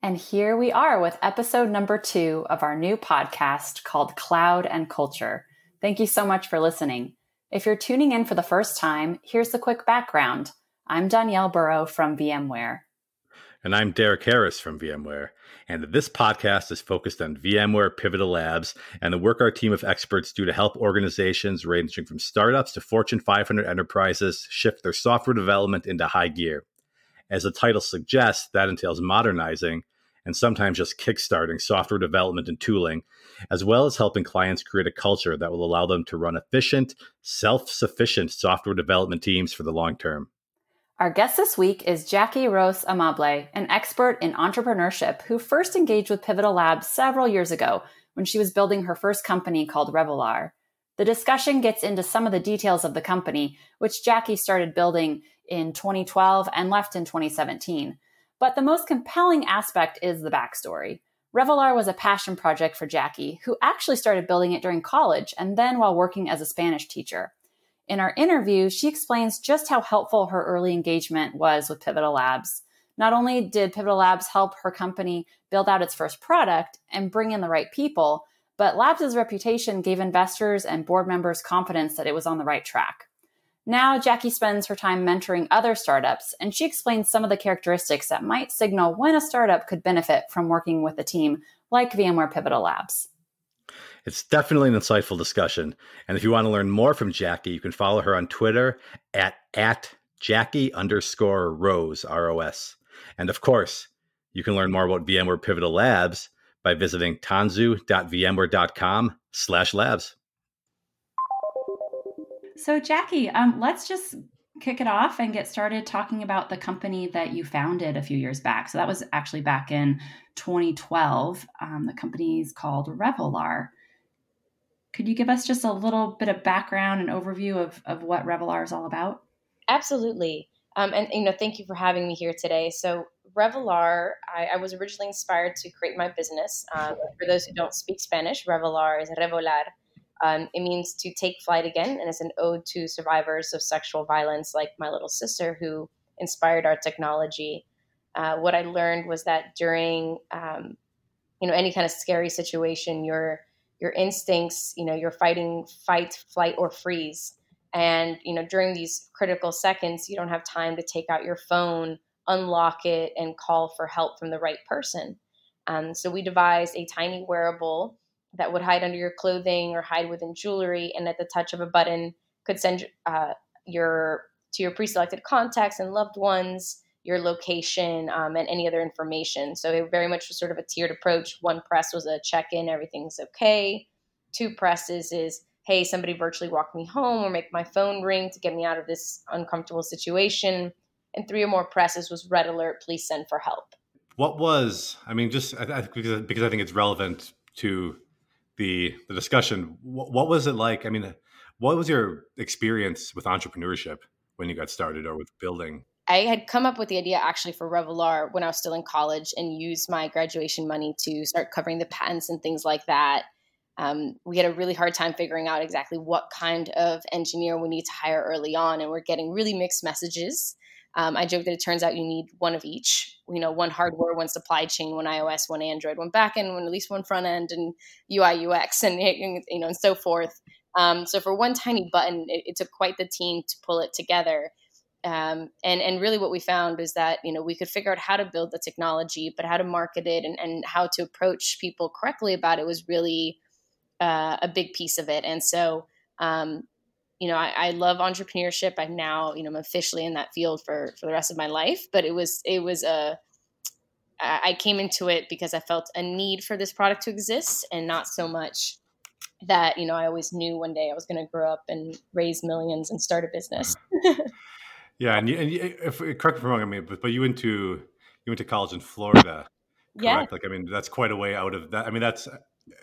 And here we are with episode number two of our new podcast called Cloud and Culture. Thank you so much for listening. If you're tuning in for the first time, here's the quick background. I'm Danielle Burrow from VMware. And I'm Derrick Harris from VMware. And this podcast is focused on VMware Pivotal Labs and the work our team of experts do to help organizations ranging from startups to Fortune 500 enterprises shift their software development into high gear. As the title suggests, that entails modernizing and sometimes just kickstarting software development and tooling, as well as helping clients create a culture that will allow them to run efficient, self sufficient software development teams for the long term. Our guest this week is Jackie Ros Amable, an expert in entrepreneurship who first engaged with Pivotal Labs several years ago when she was building her first company called Revolar. The discussion gets into some of the details of the company, which Jackie started building in 2012 and left in 2017. But the most compelling aspect is the backstory. Revolar was a passion project for Jackie, who actually started building it during college and then while working as a Spanish teacher. In our interview, she explains just how helpful her early engagement was with Pivotal Labs. Not only did Pivotal Labs help her company build out its first product and bring in the right people, but Labs' reputation gave investors and board members confidence that it was on the right track. Now, Jackie spends her time mentoring other startups, and she explains some of the characteristics that might signal when a startup could benefit from working with a team like VMware Pivotal Labs. It's definitely an insightful discussion. And if you want to learn more from Jackie, you can follow her on Twitter at, at Jackie underscore Ros, R O S. And of course, you can learn more about VMware Pivotal Labs by visiting tanzu.vmware.com slash labs. So, Jackie, um, let's just kick it off and get started talking about the company that you founded a few years back. So, that was actually back in 2012. Um, the company is called Revolar. Could you give us just a little bit of background and overview of, of what Revolar is all about? Absolutely. Um, and you know, thank you for having me here today. So, Revolar, I, I was originally inspired to create my business. Um, for those who don't speak Spanish, Revolar is revolar. Um, it means to take flight again, and it's an ode to survivors of sexual violence, like my little sister, who inspired our technology. Uh, what I learned was that during, um, you know, any kind of scary situation, you're your instincts, you know, you're fighting fight, flight, or freeze. And, you know, during these critical seconds, you don't have time to take out your phone, unlock it, and call for help from the right person. Um, so we devised a tiny wearable that would hide under your clothing or hide within jewelry, and at the touch of a button, could send uh, your to your pre-selected contacts and loved ones your location, um, and any other information. So it very much was sort of a tiered approach. One press was a check in, everything's okay. Two presses is, hey, somebody virtually walk me home or make my phone ring to get me out of this uncomfortable situation. And three or more presses was red alert, please send for help. What was, I mean, just I, I, because, because I think it's relevant to the the discussion. What, what was it like? I mean, what was your experience with entrepreneurship when you got started or with building I had come up with the idea actually for Revolar when I was still in college and used my graduation money to start covering the patents and things like that. Um, we had a really hard time figuring out exactly what kind of engineer we need to hire early on, and we're getting really mixed messages. Um, I joke that it turns out you need one of each. You know, one hardware, one supply chain, one iOS, one Android, one backend, one at least one front end, and UI UX, and you know, and so forth. Um, so for one tiny button, it, it took quite the team to pull it together. Um, and and really what we found is that you know we could figure out how to build the technology but how to market it and, and how to approach people correctly about it was really uh, a big piece of it and so um, you know I, I, love entrepreneurship i'm now you know i'm officially in that field for for the rest of my life but it was it was a i came into it because i felt a need for this product to exist and not so much that you know i always knew one day i was going to grow up and raise millions and start a business Yeah, and, you, and you, if correct me if I'm wrong, I mean, but, but you went to you went to college in Florida, correct? Yeah. Like, I mean, that's quite a way out of that. I mean, that's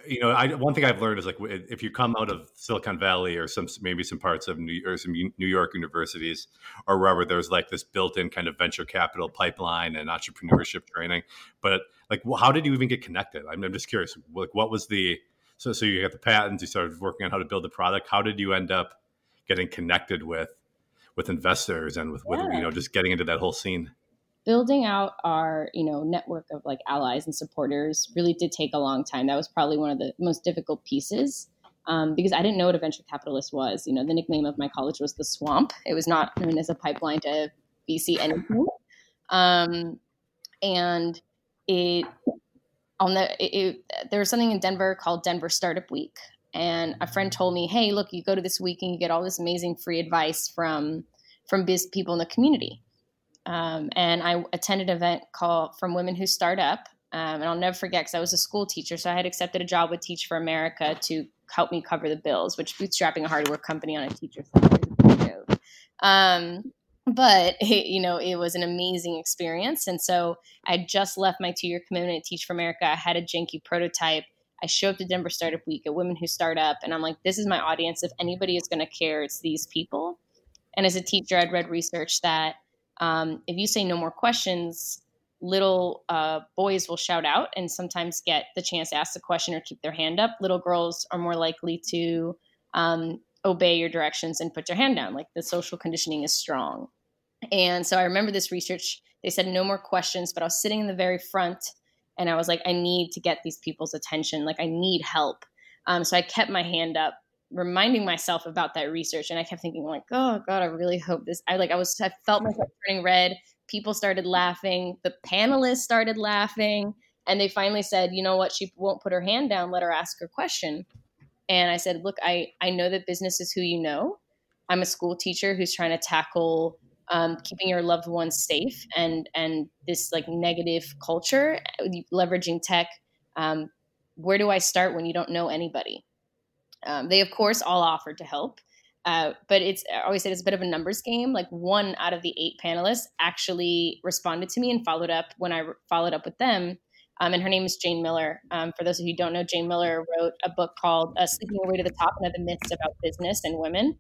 you know, I one thing I've learned is like if you come out of Silicon Valley or some maybe some parts of New or some New York universities or wherever, there's like this built-in kind of venture capital pipeline and entrepreneurship training. But like, how did you even get connected? I'm, I'm just curious. Like, what was the so so you got the patents, you started working on how to build the product. How did you end up getting connected with with investors and with, yeah. with you know just getting into that whole scene? Building out our you know network of like allies and supporters really did take a long time. That was probably one of the most difficult pieces um, because i didn't know what a venture capitalist was. You know the nickname of my college was the swamp. It was not known as a pipeline to vc anything. Um, and it on the it, it, there was something in denver called denver startup week. And a friend told me hey look you go to this week and you get all this amazing free advice from from biz people in the community um, and I attended an event called From Women Who Start Up. Um, and I'll never forget because I was a school teacher. So I had accepted a job with Teach for America to help me cover the bills, which bootstrapping a hardware company on a teacher salary um, but it, you know, it was an amazing experience. And so I just left my two year commitment at Teach for America. I had a janky prototype. I show up to Denver Startup Week at Women Who Start Up, and I'm like, this is my audience. If anybody is going to care, it's these people. And as a teacher, I'd read research that um, if you say no more questions, little uh, boys will shout out and sometimes get the chance to ask the question or keep their hand up. Little girls are more likely to um, obey your directions and put your hand down. Like the social conditioning is strong. And so I remember this research. They said no more questions, but I was sitting in the very front and I was like, I need to get these people's attention. Like I need help. Um, so I kept my hand up reminding myself about that research and i kept thinking like oh god i really hope this i like i was i felt myself turning red people started laughing the panelists started laughing and they finally said you know what? She won't put her hand down let her ask her question. And i said look i i know that business is who you know. I'm a school teacher who's trying to tackle um, keeping your loved ones safe and and this like negative culture leveraging tech. Um, where do i start when you don't know anybody um, they, of course, all offered to help. Uh, but it's I always said it's a bit of a numbers game. Like one out of the eight panelists actually responded to me and followed up when I re- followed up with them. Um, and her name is Jane Miller. Um, for those of you who don't know, Jane Miller wrote a book called uh, "Sleeping Your Way to the Top: and Other Myths About Business and Women."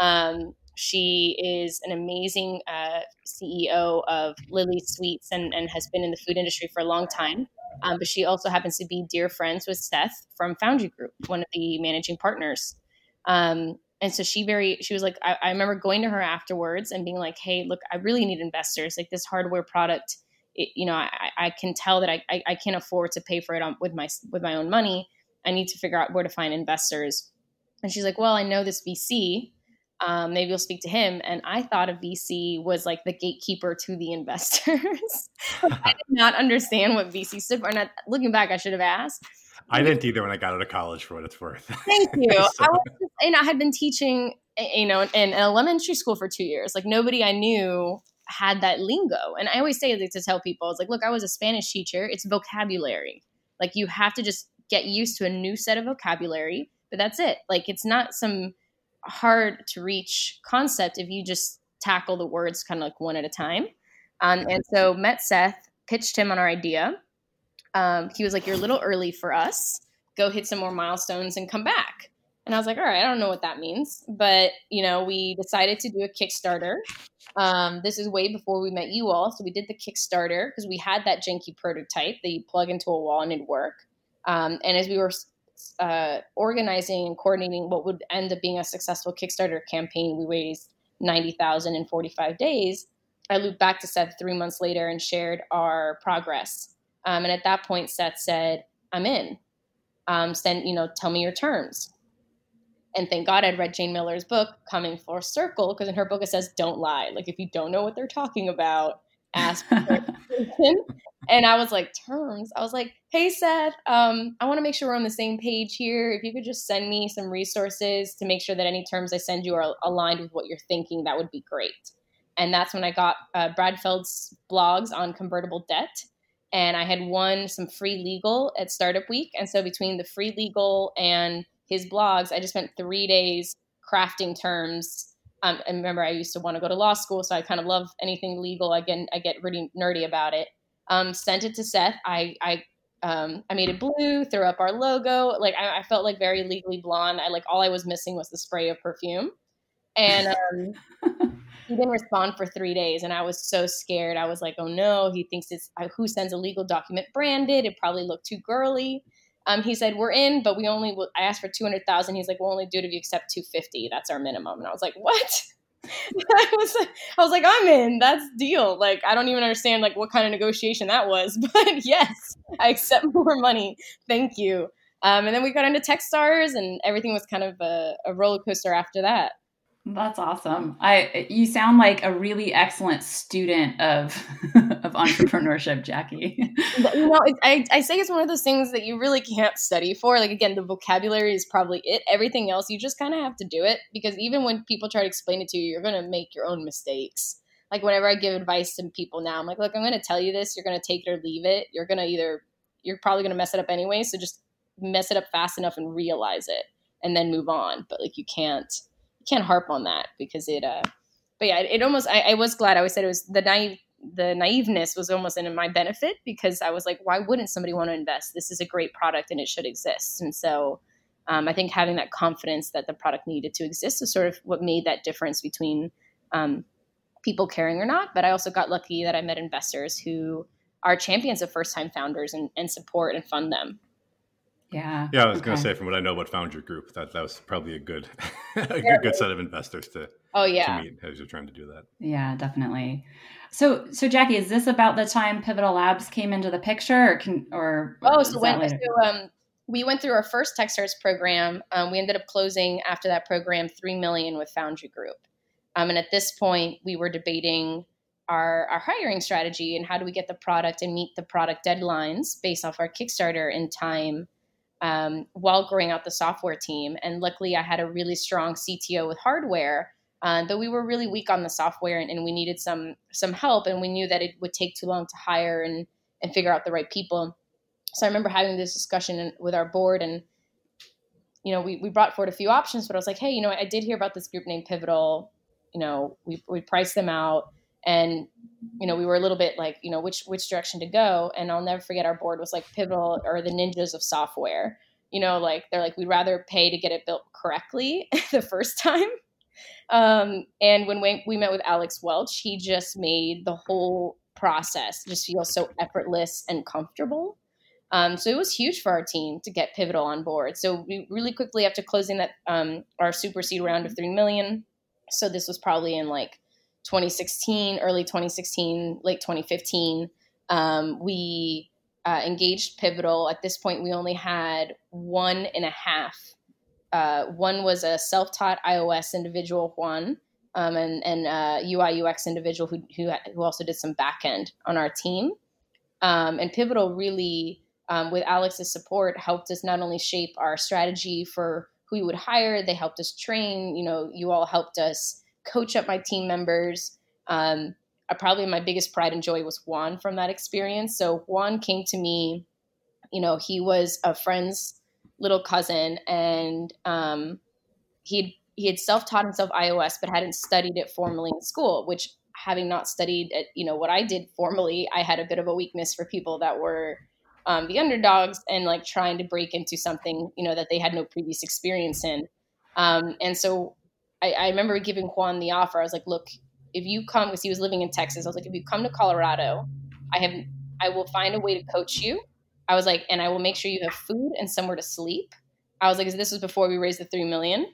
Um, she is an amazing uh, CEO of Lily Sweets and, and has been in the food industry for a long time. Um, but she also happens to be dear friends with Seth from Foundry Group, one of the managing partners. Um, and so she very she was like I, I, remember going to her afterwards and being like hey look i really need investors like this hardware product it, you know I, I can tell that I, I, I can't afford to pay for it on, with my with my own money i need to figure out where to find investors and she's like well i know this vc um, maybe you'll speak to him. And I thought a VC was like the gatekeeper to the investors. I did not understand what VC stood for. And looking back, I should have asked. I didn't either when I got out of college for what it's worth. Thank you. so. I just, and I had been teaching, you know, in elementary school for two years. Like nobody I knew had that lingo. And I always say to tell people, it's like, look, I was a Spanish teacher. It's vocabulary. Like you have to just get used to a new set of vocabulary, but that's it. Like it's not some hard to reach concept if you just tackle the words kind of like one at a time. Um, and so met Seth, pitched him on our idea. Um, he was like, "You're a little early for us. Go hit some more milestones and come back." And I was like, "All right, I don't know what that means, but you know, we decided to do a Kickstarter. Um, this is way before we met you all, so we did the Kickstarter because we had that janky prototype that you plug into a wall and it'd work. Um, and as we were uh, organizing and coordinating what would end up being a successful Kickstarter campaign, we raised ninety thousand in forty five days. I looped back to Seth three months later and shared our progress. Um, and at that point, Seth said, "I'm in. Um, send you know, tell me your terms." And thank God I'd read Jane Miller's book, Coming Full Circle, because in her book it says, "Don't lie. Like if you don't know what they're talking about, ask." and I was like, terms. I was like, hey, Seth, um, I want to make sure we're on the same page here. If you could just send me some resources to make sure that any terms I send you are aligned with what you're thinking, that would be great. And that's when I got uh, Brad Feld's blogs on convertible debt. And I had won some free legal at Startup Week. And so between the free legal and his blogs, I just spent three days crafting terms. Um, and remember, I used to want to go to law school, so I kind of love anything legal. I get, I get really nerdy about it um, sent it to Seth. I I um, I made it blue, threw up our logo. Like I, I, felt like very legally blonde. I like all I was missing was the spray of perfume, and um, he didn't respond for three days, and I was so scared. I was like, oh no, he thinks it's uh, who sends a legal document branded. It probably looked too girly. Um, he said we're in, but we only. I asked for two hundred thousand. He's like, we'll only do it if you accept two fifty. That's our minimum. And I was like, what? I was I was like, I'm in. That's deal. Like I don't even understand like what kind of negotiation that was, but yes, I accept more money. Thank you. Um, and then we got into Techstars, and everything was kind of a, a roller coaster after that. That's awesome. I you sound like a really excellent student of of entrepreneurship, Jackie. you know, I, I say it's one of those things that you really can't study for. Like again, the vocabulary is probably it. Everything else, you just kind of have to do it because even when people try to explain it to you, you're going to make your own mistakes. Like whenever I give advice to people now, I'm like, look, I'm going to tell you this. You're going to take it or leave it. You're going to either you're probably going to mess it up anyway. So just mess it up fast enough and realize it, and then move on. But like you can't can't harp on that because it uh but yeah it, it almost I, I, was glad. I always said it was the naive the naiveness was almost in my benefit because i was like why wouldn't somebody want to invest? This is a great product and it should exist. And so um, i think having that confidence that the product needed to exist is sort of what made that difference between um, people caring or not. But i also got lucky that i met investors who are champions of first time founders and, and support and fund them yeah. Yeah, I was okay. going to say, from what I know about Foundry Group, that that was probably a good, a good, good set of investors to. Oh yeah. To meet as you're trying to do that. Yeah, definitely. So, so Jackie, is this about the time Pivotal Labs came into the picture, or can or? Oh, so when so um, we went through our first TechStars program, um, we ended up closing after that program three million with Foundry Group, um, and at this point we were debating our, our hiring strategy and how do we get the product and meet the product deadlines based off our Kickstarter in time um, while growing out the software team. And luckily, I had a really strong CTO with hardware. Uh, though we were really weak on the software and, and, we needed some some help, and we knew that it would take too long to hire and and figure out the right people. So I remember having this discussion with our board, and you know, we, we brought forward a few options, but I was like, hey, you know, I did hear about this group named Pivotal. You know, we we priced them out and you know we were a little bit like you know which which direction to go and i'll never forget our board was like pivotal or the ninjas of software. You know like they're like we'd rather pay to get it built correctly the first time. Um, and when we, we met with alex welch he just made the whole process just feel so effortless and comfortable. Um, so it was huge for our team to get pivotal on board. So we really quickly after closing that um, our super seed round of 3 million so this was probably in like 2016, early 2016, late 2015, um, we uh, engaged Pivotal. At this point, we only had one and a half. Uh, one was a self-taught iOS individual, one, um, and and uh, UI UX individual who, who who also did some backend on our team. Um, and Pivotal really, um, with Alex's support, helped us not only shape our strategy for who we would hire. They helped us train. You know, you all helped us coach up my team members. Um, I probably my biggest pride and joy was Juan from that experience. So Juan came to me, you know, he was a friend's little cousin, and um, he he had self taught himself iOS, but hadn't studied it formally in school. Which, having not studied it, you know, what I did formally, I had a bit of a weakness for people that were um, the underdogs and like trying to break into something, you know, that they had no previous experience in. Um, and so I, I remember giving Juan the offer. I was like, look, if you come, because he was living in Texas, I was like, if you come to Colorado, I have, I will find a way to coach you. I was like, and I will make sure you have food and somewhere to sleep. I was like, this was before we raised the three million.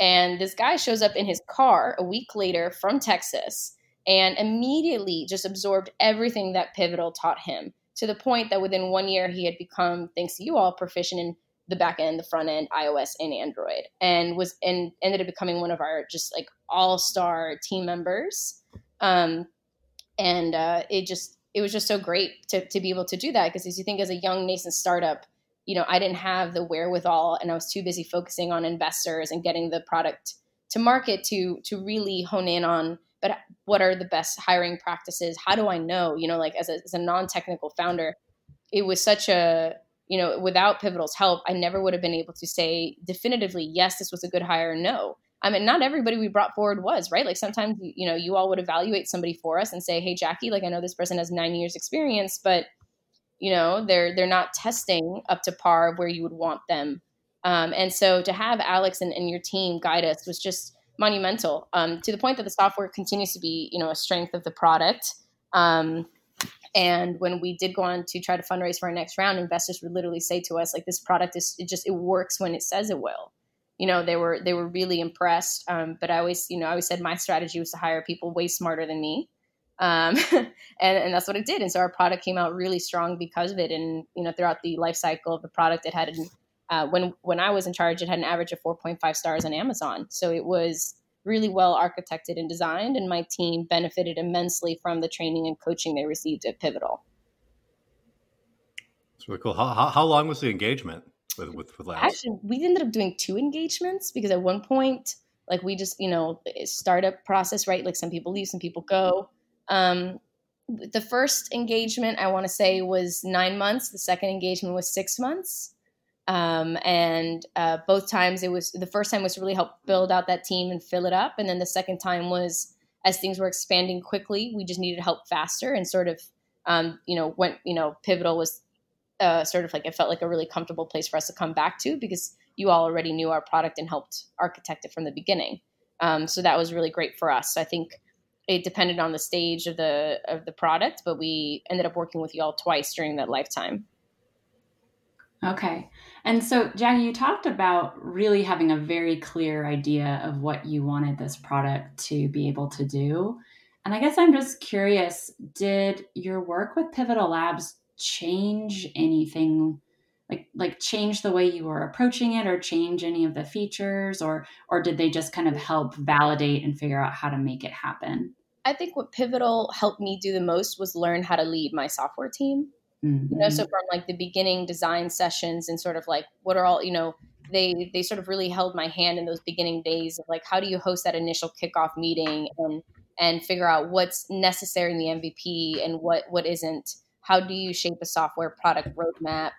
And this guy shows up in his car a week later from Texas and immediately just absorbed everything that Pivotal taught him to the point that within one year he had become, thanks to you all, proficient in the back end, the front end, iOS and Android, and was and ended up becoming one of our just like all star team members. Um, and uh, it just it was just so great to to be able to do that because as you think as a young nascent startup, you know, I didn't have the wherewithal, and I was too busy focusing on investors and getting the product to market to to really hone in on but what are the best hiring practices how do i know you know like as a, as a non-technical founder it was such a you know, without Pivotal's help, I never would have been able to say definitively, yes, this was a good hire, no. I mean, not everybody we brought forward was, right? Like sometimes, you know, you all would evaluate somebody for us and say, hey, Jackie, like I know this person has nine years experience, but you know, they're they're not testing up to par where you would want them. Um, and so to have Alex and, and your team guide us was just monumental um, to the point that the software continues to be, you know, a strength of the product. Um, and when we did go on to try to fundraise for our next round, investors would literally say to us, like, this product is it just it works when it says it will. you know they were they were really impressed. Um, but i always you know i always said my strategy was to hire people way smarter than me. Um, and, and that's what it did. And so our product came out really strong because of it. And you know throughout the life cycle of the product it had an, uh, when when i was in charge it had an average of 4.5 stars on amazon. So it was really well architected and designed and my team benefited immensely from the training and coaching they received at pivotal it's really cool how, how, how long was the engagement with with, with labs? Actually, we ended up doing two engagements because at one point, like we just you know startup process, right? Like some people leave, some people go. Um, the first engagement I want to say was nine months. The second engagement was six months. Um, and uh, both times it was the first time was really help build out that team and fill it up, and then the second time was as things were expanding quickly, we just needed help faster and sort of um, you know went you know pivotal was uh, sort of like it felt like a really comfortable place for us to come back to because you all already knew our product and helped architect it from the beginning. Um, so that was really great for us. I think it depended on the stage of the of the product, but we ended up working with you all twice during that lifetime. Okay. And so, Jackie, you talked about really having a very clear idea of what you wanted this product to be able to do. And I guess I'm just curious did your work with Pivotal Labs change anything like like change the way you were approaching it or change any of the features or or did they just kind of help validate and figure out how to make it happen i think what pivotal helped me do the most was learn how to lead my software team mm-hmm. you know so from like the beginning design sessions and sort of like what are all you know they they sort of really held my hand in those beginning days of like how do you host that initial kickoff meeting and and figure out what's necessary in the mvp and what what isn't? How do you shape a software product roadmap?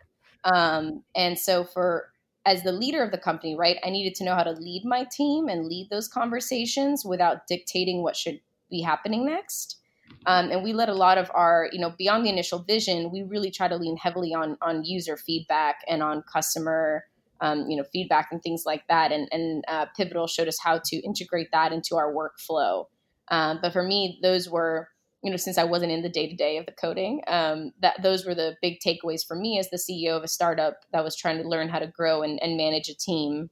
Um, and so for as the leader of the company right i needed to know how to lead my team and lead those conversations without dictating what should be happening next um, and we let a lot of our you know beyond the initial vision we really try to lean heavily on on user feedback and on customer um, you know feedback and things like that and, and uh, pivotal showed us how to integrate that into our workflow um, but for me those were you know, since I wasn't in the day to day of the coding, um, that those were the big takeaways for me as the CEO of a startup that was trying to learn how to grow and, and manage a team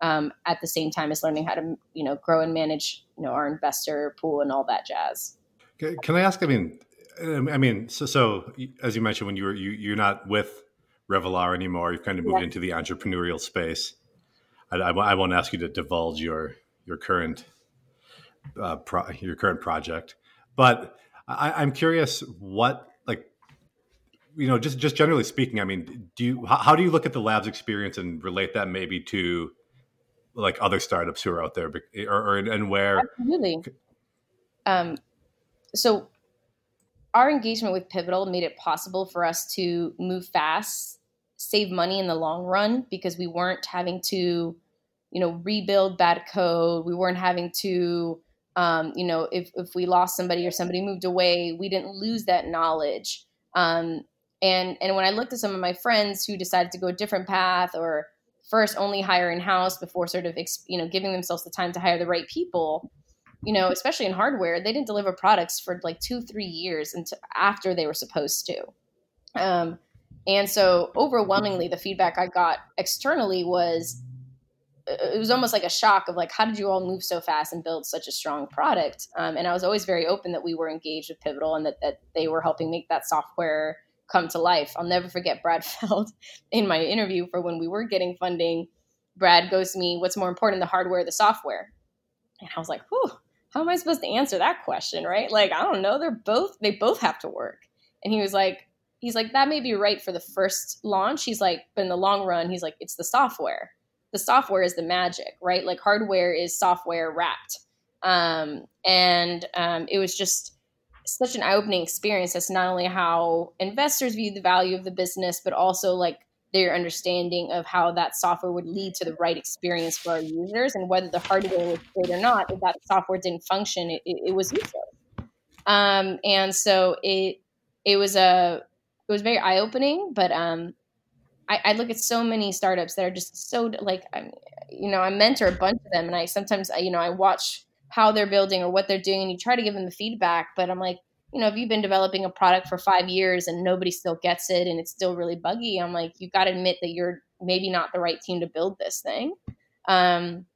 um, at the same time as learning how to, you know, grow and manage, you know, our investor pool and all that jazz. Can I ask? I mean, I mean, so, so as you mentioned, when you were you, you're not with Revolar anymore, you've kind of moved yeah. into the entrepreneurial space. I, I, I, won't ask you to divulge your your current uh, pro, your current project, but I, am curious what like you know just just generally speaking. I mean, do you how, how, do you look at the labs experience and relate that maybe to like other startups who are out there, or, or and where absolutely. Um, so our engagement with Pivotal made it possible for us to move fast, save money in the long run because we weren't having to, you know, rebuild bad code. We weren't having to um, you know, if, if we lost somebody or somebody moved away, we didn't lose that knowledge. Um, and and when I looked at some of my friends who decided to go a different path or first only hire in house before sort of you know giving themselves the time to hire the right people, you know, especially in hardware, they didn't deliver products for like two three years until after they were supposed to. Um, and so overwhelmingly, the feedback I got externally was it was almost like a shock of like how did you all move so fast and build such a strong product? Um, and i was always very open that we were engaged with pivotal and that, that they were helping make that software come to life. I'll never forget brad feld in my interview for when we were getting funding. Brad goes to me what's more important the hardware or the software? And i was like whew how am i supposed to answer that question right like i don't know they're both they both have to work and he was like he's like that may be right for the first launch he's like but in the long run he's like it's the software the software is the magic, right? Like hardware is software wrapped. Um, and um, it was just such an eye-opening experience as not only how investors view the value of the business, but also like their understanding of how that software would lead to the right experience for our users and whether the hardware was great or not, if that software didn't function, it, it, it was useless. Um, and so it it was a it was very eye opening, but um, I, I, look at so many startups that are just so like, I'm, you know, I mentor a bunch of them, and I sometimes, you know, I watch how they're building or what they're doing, and you try to give them the feedback. But I'm like, you know, if you've been developing a product for five years and nobody still gets it, and it's still really buggy, I'm like, you've got to admit that you're maybe not the right team to build this thing. Um,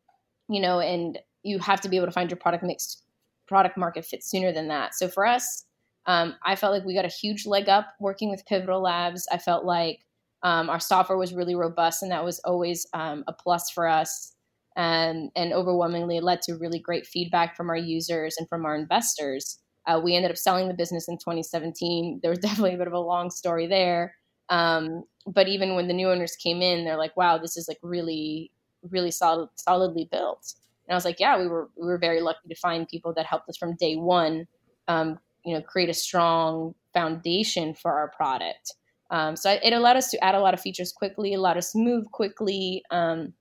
you know, and you have to be able to find your product mix, product market fit sooner than that. So for us, um, I felt like we got a huge leg up working with Pivotal Labs. I felt like um, our software was really robust, and that was always um, a plus for us. And, and overwhelmingly, led to really great feedback from our users and from our investors. Uh, we ended up selling the business in 2017. There was definitely a bit of a long story there. Um, but even when the new owners came in, they're like, "Wow, this is like really, really solid, solidly built." And I was like, "Yeah, we were we were very lucky to find people that helped us from day one, um, you know, create a strong foundation for our product." Um, so it allowed us to add a lot of features quickly, allowed us to move quickly. Um,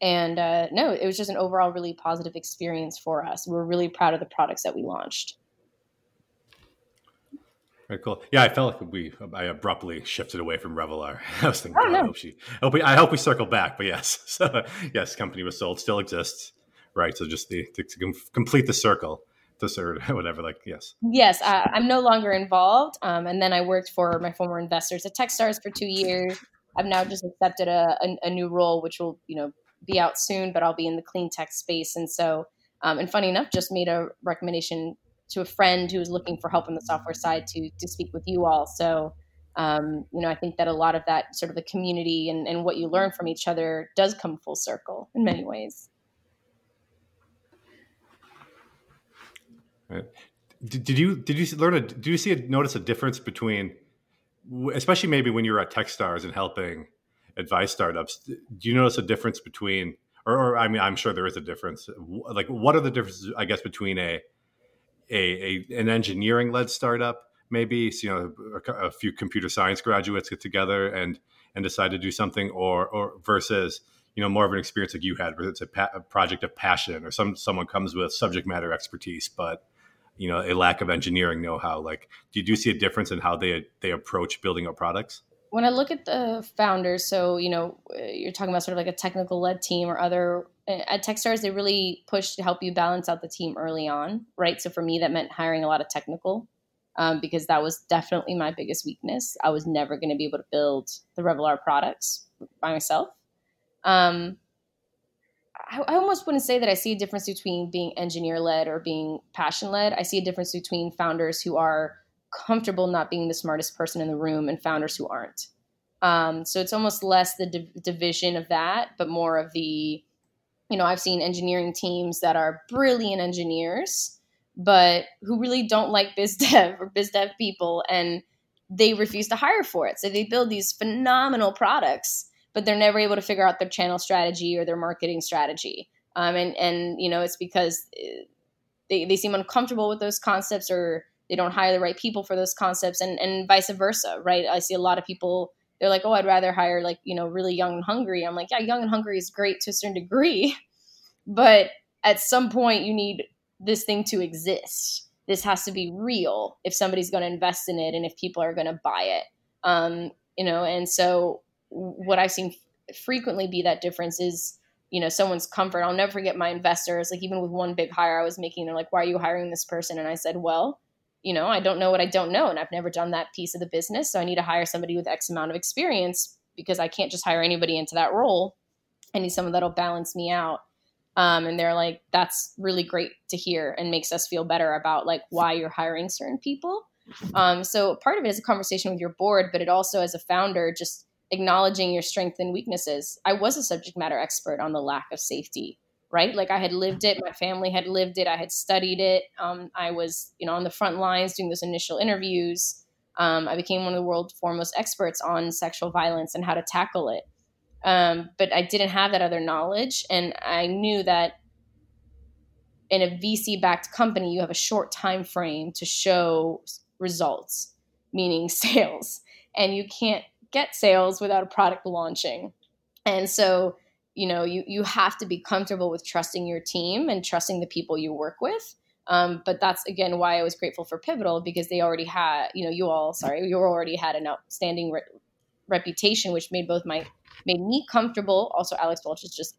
and uh, no, it was just an overall really positive experience for us. We we're really proud of the products that we launched. Very cool. Yeah, I felt like we I abruptly shifted away from Revolar. I was thinking, oh, no. I hope she, I hope we, I hope we circle back. But yes, so yes, company was sold, still exists, right? So just the to, to complete the circle, the third, whatever. Like yes, yes, uh, I'm no longer involved. Um, and then I worked for my former investors at TechStars for two years. I've now just accepted a, a, a new role, which will you know be out soon, but I'll be in the clean tech space. And so, um, and funny enough, just made a recommendation to a friend who was looking for help on the software side to to speak with you all. So um, you know, I think that a lot of that sort of the community and, and what you learn from each other does come full circle in many ways. Did, you did you learn a did you see a, notice a difference between especially maybe when you were at TechStars and helping advise startups do you notice a difference between or, or, I mean I'm sure there is a difference like what are the differences I guess between a a, a an engineering led startup maybe so, you know a, a, few computer science graduates get together and and decide to do something or or versus you know more of an experience like you had where it's a, pa- a project of passion or some someone comes with subject matter expertise but you know a lack of engineering know-how. Like do you, do you see a difference in how they they approach building up products when i look at the founders so you know you're talking about sort of like a technical led team or other at Techstars, they really push to help you balance out the team early on, right? So for me, that meant hiring a lot of technical um, because that was definitely my biggest weakness. I was never going to be able to build the Revolar products by myself. Um, I, I almost wouldn't say that I see a difference between being engineer led or being passion led. I see a difference between founders who are comfortable not being the smartest person in the room and founders who aren't. Um, so it's almost less the division of that, but more of the you know, I've seen engineering teams that are brilliant engineers, but who really don't like biz dev or biz dev people and they refuse to hire for it. So they build these phenomenal products, but they're never able to figure out their channel strategy or their marketing strategy. Um, and, and, you know, it's because uh, they, they seem uncomfortable with those concepts or they don't hire the right people for those concepts and, and vice versa, right? I see a lot of people they're like, oh, I'd rather hire like, you know, really young and hungry. I'm like, yeah, young and hungry is great to a certain degree. But at some point, you need this thing to exist. This has to be real if somebody's going to invest in it and if people are going to buy it. Um, you know, and so what I've seen frequently be that difference is, you know, someone's comfort. I'll never forget my investors. Like even with one big hire I was making, they're like, "Why are you hiring this person?" And I said, "Well, you know, I don't know what I don't know, and I've never done that piece of the business. So I need to hire somebody with X amount of experience because I can't just hire anybody into that role. I need someone that'll balance me out. Um, and they're like, that's really great to hear and makes us feel better about like why you're hiring certain people. Um, so part of it is a conversation with your board, but it also, as a founder, just acknowledging your strengths and weaknesses. I was a subject matter expert on the lack of safety right? Like I had lived it, my family had lived it, I had studied it. Um, I was, you know, on the front lines doing those initial interviews. Um, I became one of the world's foremost experts on sexual violence and how to tackle it. Um, but I didn't have that other knowledge, and I knew that in a VC-backed company, you have a short time frame to show results, meaning sales, and you can't get sales without a product launching. And so you know you you have to be comfortable with trusting your team and trusting the people you work with um, but that's again why I was grateful for Pivotal because they already had, you know, you all, sorry, you already had an outstanding re- reputation, which made both my made me comfortable. Also, Alex Welch is just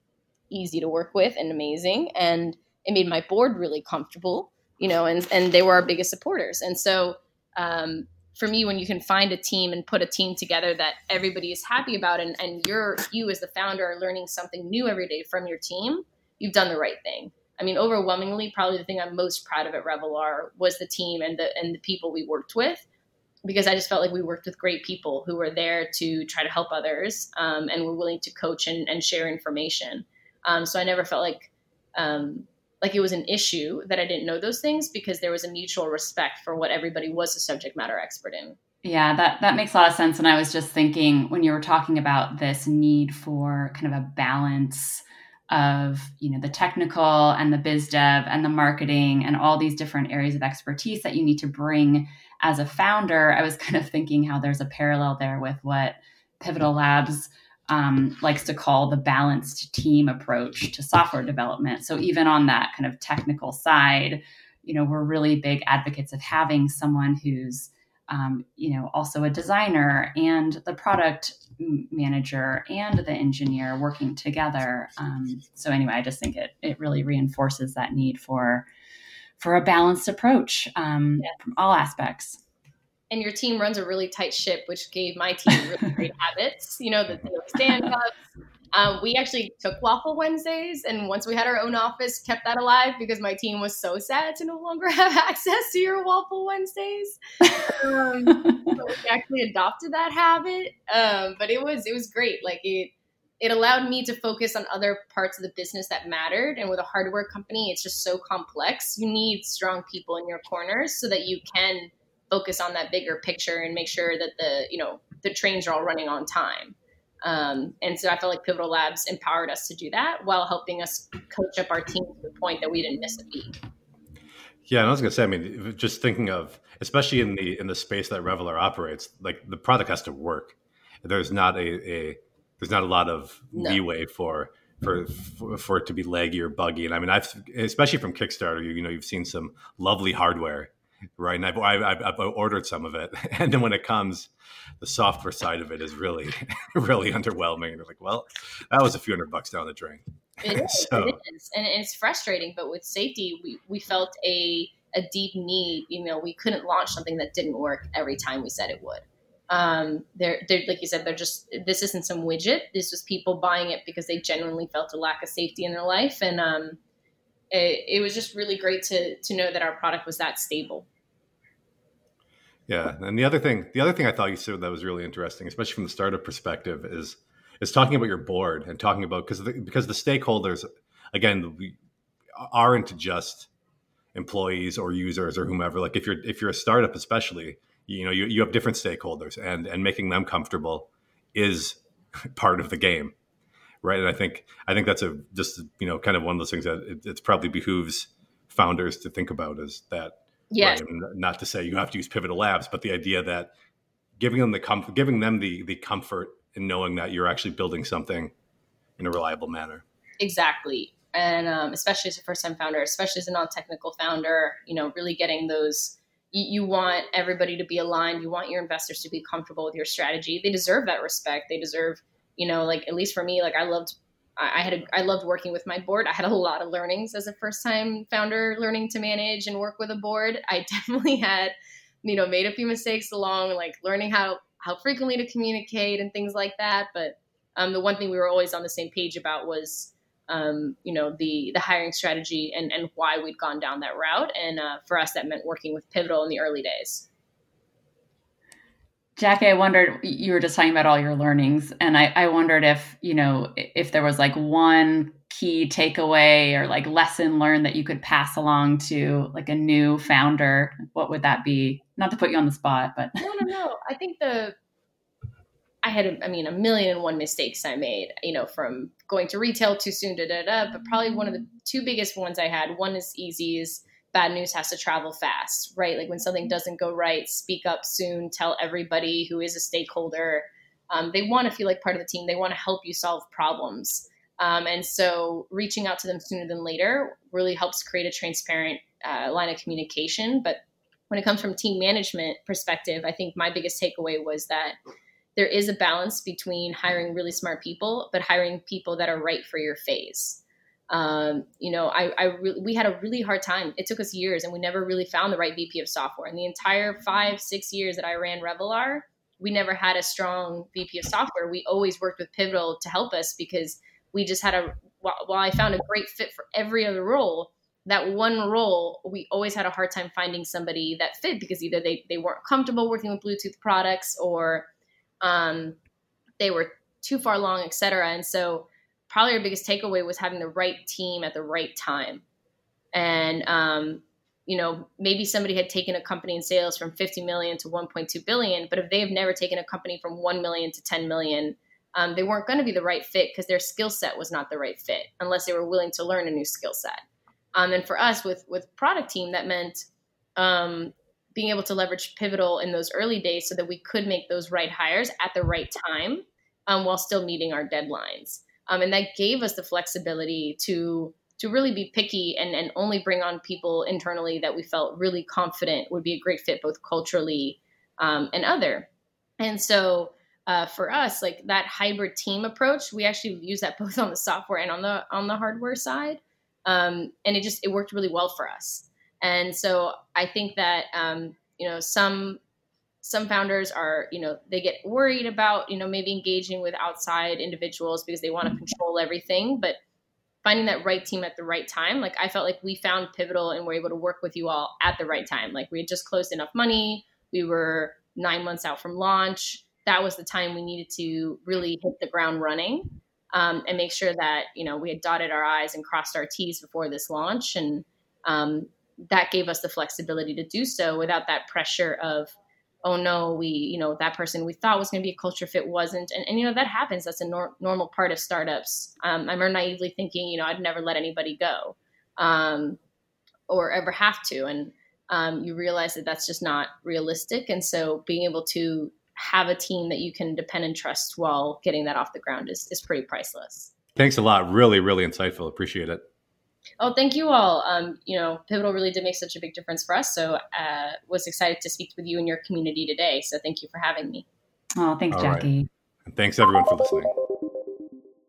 easy to work with and amazing, and it made my board really comfortable, you know, and and they were our biggest supporters. And so, um, for me, when you can find a team and put a team together that everybody is happy about, and, and you're you as the founder are learning something new every day from your team, you've done the right thing. I mean, overwhelmingly, probably the thing I'm most proud of at Revolar was the team and the and the people we worked with, because I just felt like we worked with great people who were there to try to help others um, and were willing to coach and, and share information. Um, so I never felt like um, like it was an issue that I didn't know those things because there was a mutual respect for what everybody was a subject matter expert in. Yeah, that that makes a lot of sense. And I was just thinking when you were talking about this need for kind of a balance of you know the technical and the biz dev and the marketing and all these different areas of expertise that you need to bring as a founder i was kind of thinking how there's a parallel there with what pivotal labs um, likes to call the balanced team approach to software development so even on that kind of technical side you know we're really big advocates of having someone who's um, you know, also a designer and the product manager and the engineer working together. Um, so anyway, I just think it it really reinforces that need for for a balanced approach um, yeah. from all aspects. And your team runs a really tight ship, which gave my team really great habits. You know, the, the stand ups, um, we actually took Waffle Wednesdays, and once we had our own office, kept that alive because my team was so sad to no longer have access to your Waffle Wednesdays. Um, so we actually adopted that habit, um, but it was it was great. Like it it allowed me to focus on other parts of the business that mattered. And with a hardware company, it's just so complex. You need strong people in your corners so that you can focus on that bigger picture and make sure that the you know the trains are all running on time. Um, and so I felt like Pivotal Labs empowered us to do that while helping us coach up our team to the point that we didn't miss a beat. Yeah, and I was gonna say, I mean, just thinking of, especially in the in the space that Revolar operates, like the product has to work. There's not a, a there's not a lot of no. leeway for, for for it to be leggy or buggy. And I mean, I've especially from Kickstarter, you, you know, you've seen some lovely hardware right? And I've, I've, I've, ordered some of it, and then when it comes, the software side of it is really, really underwhelming. And they're like, well, that was a few hundred bucks down the drain. It is, so. it is. and it's frustrating. But with safety, we we felt a a deep need. You know, we couldn't launch something that didn't work every time we said it would. Um, they're, they're like you said, they're just this isn't some widget. This was people buying it because they genuinely felt a lack of safety in their life, and um, it, it was just really great to to know that our product was that stable. Yeah, and the other thing, the other thing I thought you said that was really interesting, especially from the startup perspective, is is talking about your board and talking about because the, because the stakeholders, again, we aren't just employees or users or whomever. Like if you're if you're a startup, especially, you know, you, you have different stakeholders, and and making them comfortable is part of the game right? And I think I think that's a just you know kind of one of those things that it, it's probably behooves founders to think about is that. Yes. Right? Not to say you have to use Pivotal Labs, but the idea that giving them the comfort, giving them the the comfort in knowing that you're actually building something in a reliable manner. Exactly, and um, especially as a first time founder, especially as a non technical founder, you know, really getting those you, want everybody to be aligned. You want your investors to be comfortable with your strategy. They deserve that respect. They deserve you know, like at least for me, like I loved I had a, I loved working with my board. I had a lot of learnings as a first time founder, learning to manage and work with a board. I definitely had, you know, made a few mistakes along, like learning how how frequently to communicate and things like that. But um, the one thing we were always on the same page about was, um, you know, the the hiring strategy and and why we'd gone down that route. And uh, for us, that meant working with Pivotal in the early days. Jackie, I wondered, you were just talking about all your learnings, and I, I wondered if, you know, if there was like one key takeaway or like lesson learned that you could pass along to like a new founder, what would that be? Not to put you on the spot, but. No, no, no. I think the, I had, I mean, a million and one mistakes I made, you know, from going to retail too soon, da da da. But probably one of the two biggest ones I had, one is easy, is bad news has to travel fast, right? Like when something doesn't go right, speak up soon, tell everybody who is a stakeholder. Um, they want to feel like part of the team. They want to help you solve problems. Um, and so reaching out to them sooner than later really helps create a transparent uh, line of communication. But when it comes from team management perspective, I think my biggest takeaway was that there is a balance between hiring really smart people, but hiring people that are right for your phase. Um, you know, I, I re- we had a really hard time. It took us years, and we never really found the right VP of software. In the entire five, six years that I ran Revolar, we never had a strong VP of software. We always worked with Pivotal to help us because we just had a. While I found a great fit for every other role, that one role we always had a hard time finding somebody that fit because either they they weren't comfortable working with Bluetooth products or um, they were too far along, et cetera. And so probably our biggest takeaway was having the right team at the right time. And, um, you know, maybe somebody had taken a company in sales from 50 million to 1.2 billion, but if they have never taken a company from 1 million to 10 million, um, they weren't going to be the right fit because their skill set was not the right fit unless they were willing to learn a new skill set. Um, and for us with with product team, that meant um, being able to leverage Pivotal in those early days so that we could make those right hires at the right time um, while still meeting our deadlines. Um, and that gave us the flexibility to to really be picky and, and only bring on people internally that we felt really confident would be a great fit both culturally um, and other. And so uh, for us, like that hybrid team approach, we actually use that both on the software and on the on the hardware side, um, and it just it worked really well for us. And so I think that um, you know some some founders are you know they get worried about you know maybe engaging with outside individuals because they want to control everything but finding that right team at the right time like i felt like we found pivotal and were able to work with you all at the right time. Like we had just closed enough money we were nine months out from launch that was the time we needed to really hit the ground running um, and make sure that you know we had dotted our i's and crossed our t's before this launch and um, that gave us the flexibility to do so without that pressure of oh no, we, you know, that person we thought was going to be a culture fit wasn't. And, and you know, that happens. That's a nor- normal part of startups. Um, I remember naively thinking, you know, I'd never let anybody go um, or ever have to. And um, you realize that that's just not realistic. And so being able to have a team that you can depend and trust while getting that off the ground is, is pretty priceless. Thanks a lot. Really, really insightful. Appreciate it. Oh, thank you all. Um, you know, Pivotal really did make such a big difference for us. So uh, was excited to speak with you and your community today. So thank you for having me. Oh, thanks, all Jackie. Right. And thanks everyone for listening.